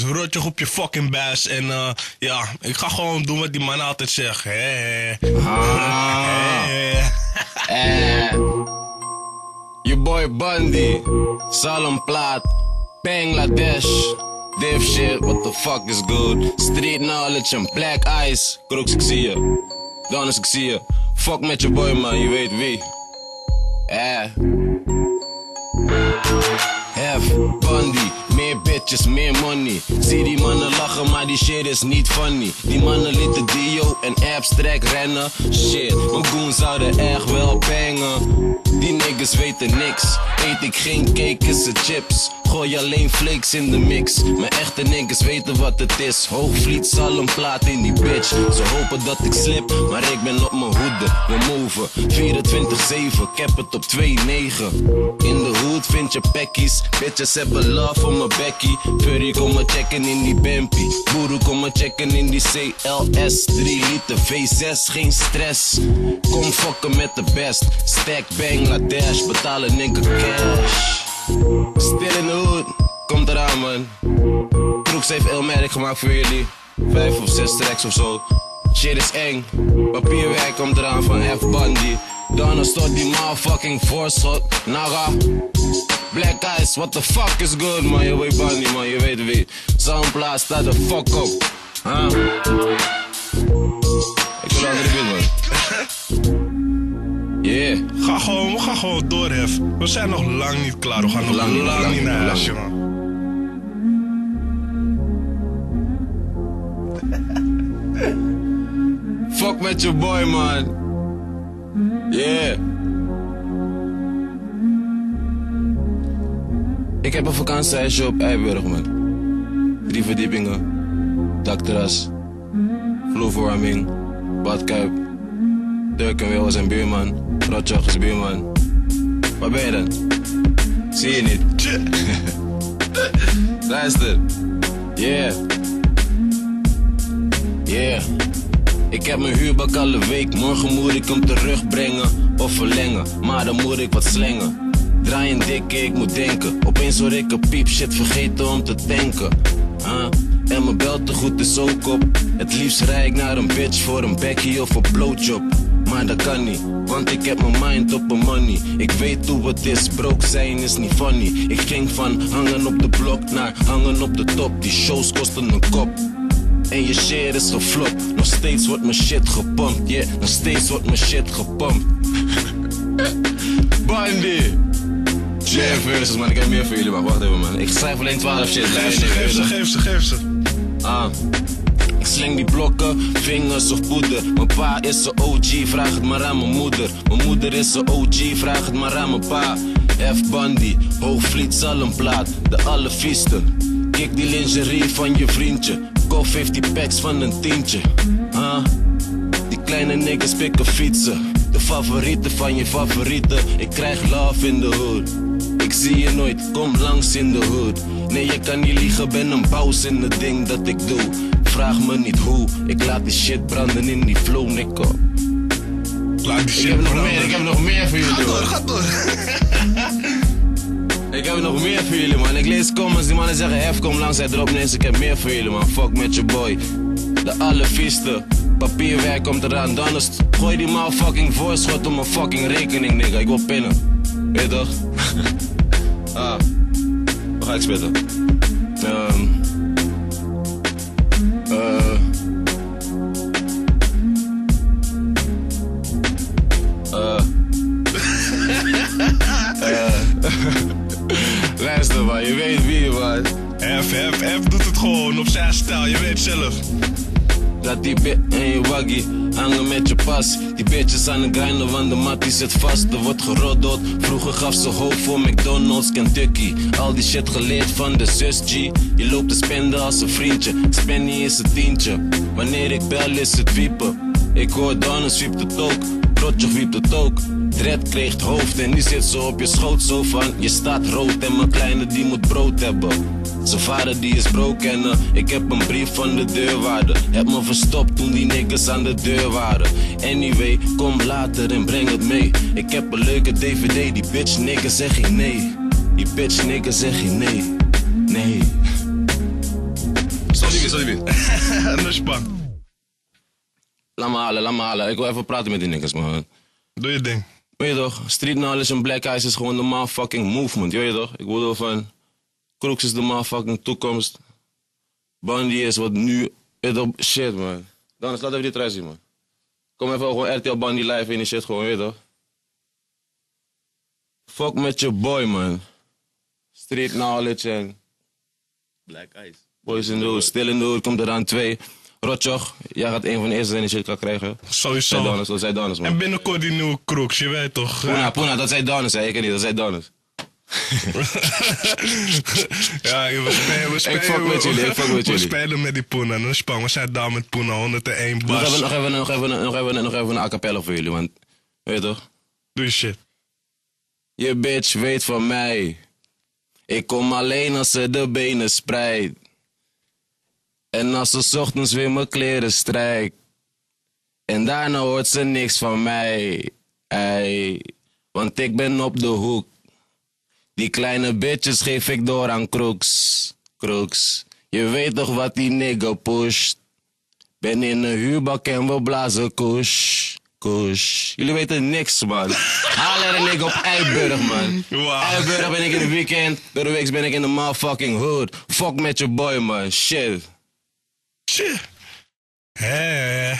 een rotje op je fucking buis. En eh, ja, ik ga gewoon doen wat die man altijd zegt. Hé, hé. Ah. Hé. Eh. Your boy Bundy. Salem Plaat. Bangladesh. Div shit, what the fuck is good? Street knowledge en black eyes. Crooks, ik zie je. Donis, ik zie je. Fuck met je boy, man, je weet wie. Eh. Hef, Bundy, meer money. Zie die mannen lachen, maar die shit is niet funny. Die mannen lieten Dio en abstract rennen. Shit, mijn goons zouden echt wel bangen. Die niggas weten niks. Eet ik geen cake, is chips. Gooi alleen flakes in de mix. Mijn echte niggas weten wat het is. Hoogvliet plaat in die bitch. Ze hopen dat ik slip, maar ik ben op mijn hoede. We moven 24-7, ik heb het op 2-9. In de hood vind je packies. Bitches hebben love voor mijn Becky. Furry, kom maar checken in die Bampi. Boeroe, kom maar checken in die CLS. 3 liter V6, geen stress. Kom fokken met de best. Stack Bangladesh, betalen nigga cash. Eraan man. Kroeks heeft Elmerk gemaakt voor jullie. Vijf of zes tracks of zo. Shit is eng. Papierwerk komt eraan van F Bundy. Dan stort die motherfucking voorschot. Naga. Black eyes, what the fuck is good man? Je weet Bundy man, je weet wie. Soundplaat staat de fuck op. Huh? Ik wil andere beat man. Yeah. Ga gewoon, we gaan gewoon door, Hef. We zijn nog lang niet klaar. We gaan nog Lang lang, niet, lang niet naar huis, jongen. Fuck met je boy, man. Yeah. Ik heb een vakantiehuisje op Eiburg, man. Drie verdiepingen. Dakterras. Vloerverwarming. Badkuip. Dirk en Wil zijn buurman. Rotjoch is buurman. Waar ben je dan? Zie je niet? Luister. Yeah. Yeah. Ik heb mijn huurbak alle week, morgen moet ik hem terugbrengen of verlengen, maar dan moet ik wat slengen. Draai een dikke, ik moet denken. Opeens hoor ik een piep, shit vergeten om te tanken. En mijn beltegoed is ook op. Het liefst rijd ik naar een bitch voor een Becky of een blowjob. Maar dat kan niet, want ik heb mijn mind op mijn money. Ik weet hoe het is, broke zijn is niet funny. Ik ging van hangen op de blok naar hangen op de top. Die shows kosten een kop. En je shit is geflopt. Nog steeds wordt mijn shit gepumpt. Yeah, nog steeds wordt mijn shit gepumpt. Bandy! Share verses, man. Ik heb meer voor jullie, maar wacht even, man. Ik schrijf alleen 12 shit. Geef ze, geef ze, geef ze, geef ze. Ah. Ik sling die blokken, vingers of poeder. Mijn pa is een OG, vraag het maar aan mijn moeder. Mijn moeder is een OG, vraag het maar aan mijn pa. F. Bundy, Hoogvliet zal een plaat, de allervieste. Kijk die lingerie van je vriendje. Koop 50 packs van een tientje. Ah. Die kleine niggas pikken fietsen. De favorieten van je favorieten. Ik krijg love in de hood. Ik zie je nooit, kom langs in de hood. Nee, je kan niet liegen, ben een paus in het ding dat ik doe. Vraag me niet hoe, ik laat die shit branden in die flow, nikko. Laat die Ik shit heb nog meer, ik heb nog meer voor jullie, Ga door, ga door. Ik heb nog meer voor jullie, man. Ik lees comments, die mannen zeggen, F, kom langs, hij erop ineens. Ik heb meer voor jullie, man. Fuck met je boy. De allervieste. Papierwerk komt eraan, dan is Gooi die motherfucking voorschot op mijn fucking rekening, nigga. Ik wil pinnen. Weet toch? ah. Waar ga ik spitten? Ehm. Je weet wie man. F, F, F doet het gewoon op zijn stijl, je weet zelf. Laat die bit en je waggie hangen met je pas. Die bitches aan de grinden, want de mat die zit vast. Er wordt geroddeld. Vroeger gaf ze hoop voor McDonald's, Kentucky. Al die shit geleerd van de zus G. Je loopt te spenden als een vriendje. Spenny is een tientje. Wanneer ik bel is het wiepen. Ik hoor Donner zwiept het ook. Rotjoch wiept het ook. Dread kreeg hoofd en die zit zo op je schoot zo van Je staat rood en mijn kleine die moet brood hebben. Zijn vader die is broken en ik heb een brief van de deurwaarder. Heb me verstopt toen die niggas aan de deur waren. Anyway, kom later en breng het mee. Ik heb een leuke dvd, die bitch nigga zeg geen nee. Die bitch nigga zeg geen nee. Nee. Alsjeblieft. En dan spak. Laat me halen, laat me halen. Ik wil even praten met die niggas, man. Doe je ding. Weet je toch? Street knowledge en black eyes is gewoon de motherfucking movement. Weet je toch? Ik bedoel van... Crooks is de motherfucking toekomst. Bundy is wat nu... Weet toch? Shit, man. Dan laat even die trui zien, man. Kom even gewoon RTL Bundy live in die shit gewoon, weet je toch? Fuck met je boy, man. Street knowledge en... Black Eyes. Boys in the Hood. Still in the Hood komt er aan twee. Rotjoch, jij gaat een van de eerste zijn die shit kan krijgen. Zij Sowieso. Donis, dat zij Donis, man. En binnenkort die nieuwe crooks, je weet toch? Poena, Poena, dat zei Donis, hè? Ik niet, dat zei Donis. ja, we spelen, we spelen, fuck met jullie, ik fuck met we jullie. spelen met die Poena. Dan span, we zijn daar met Poena, 101 Nog bars. even, nog even, nog even, nog even, nog even een a cappella voor jullie, want... Weet je toch? Doe je shit. Je bitch weet van mij. Ik kom alleen als ze de benen spreidt. En als ze ochtends weer mijn kleren strijkt. En daarna hoort ze niks van mij. Ei, want ik ben op de hoek. Die kleine bitches geef ik door aan crooks. Crooks. Je weet toch wat die nigga pusht. Ben in een huurbak en we blazen kush. Kush. Jullie weten niks, man. Haal er een nigga op Eiburg, man. Wauw. Eiburg ben ik in de weekend. Door de week ben ik in de motherfucking hood. Fuck met je boy, man. Shit. Shit. Hé.